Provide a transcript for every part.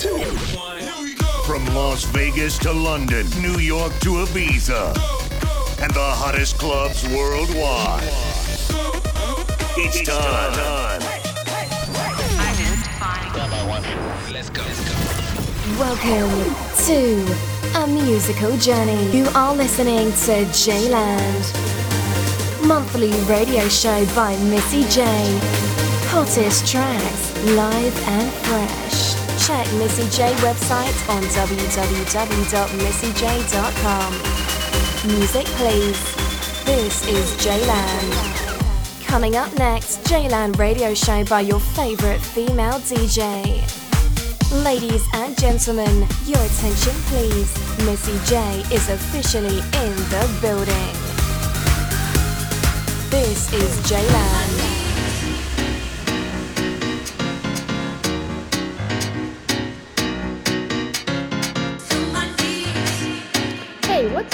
two, one. From Las Vegas to London, New York to Ibiza, and the hottest clubs worldwide. It's time. Let's go. Welcome to a musical journey. You are listening to JayLand, monthly radio show by Missy Jay. Hottest tracks, live and fresh. Check Missy Jay website on www.missyjay.com. Music please. This is JayLand. Coming up next, JayLand radio show by your favorite female DJ. Ladies and gentlemen, your attention please. Missy Jay is officially in the building. This is JayLand.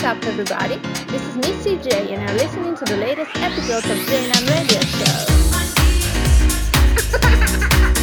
Up, everybody? This is Missy Jay, and you're listening to the latest episodes of JayLand Radio Show.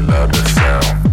love the sound.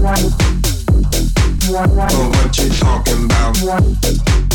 But what you talking about?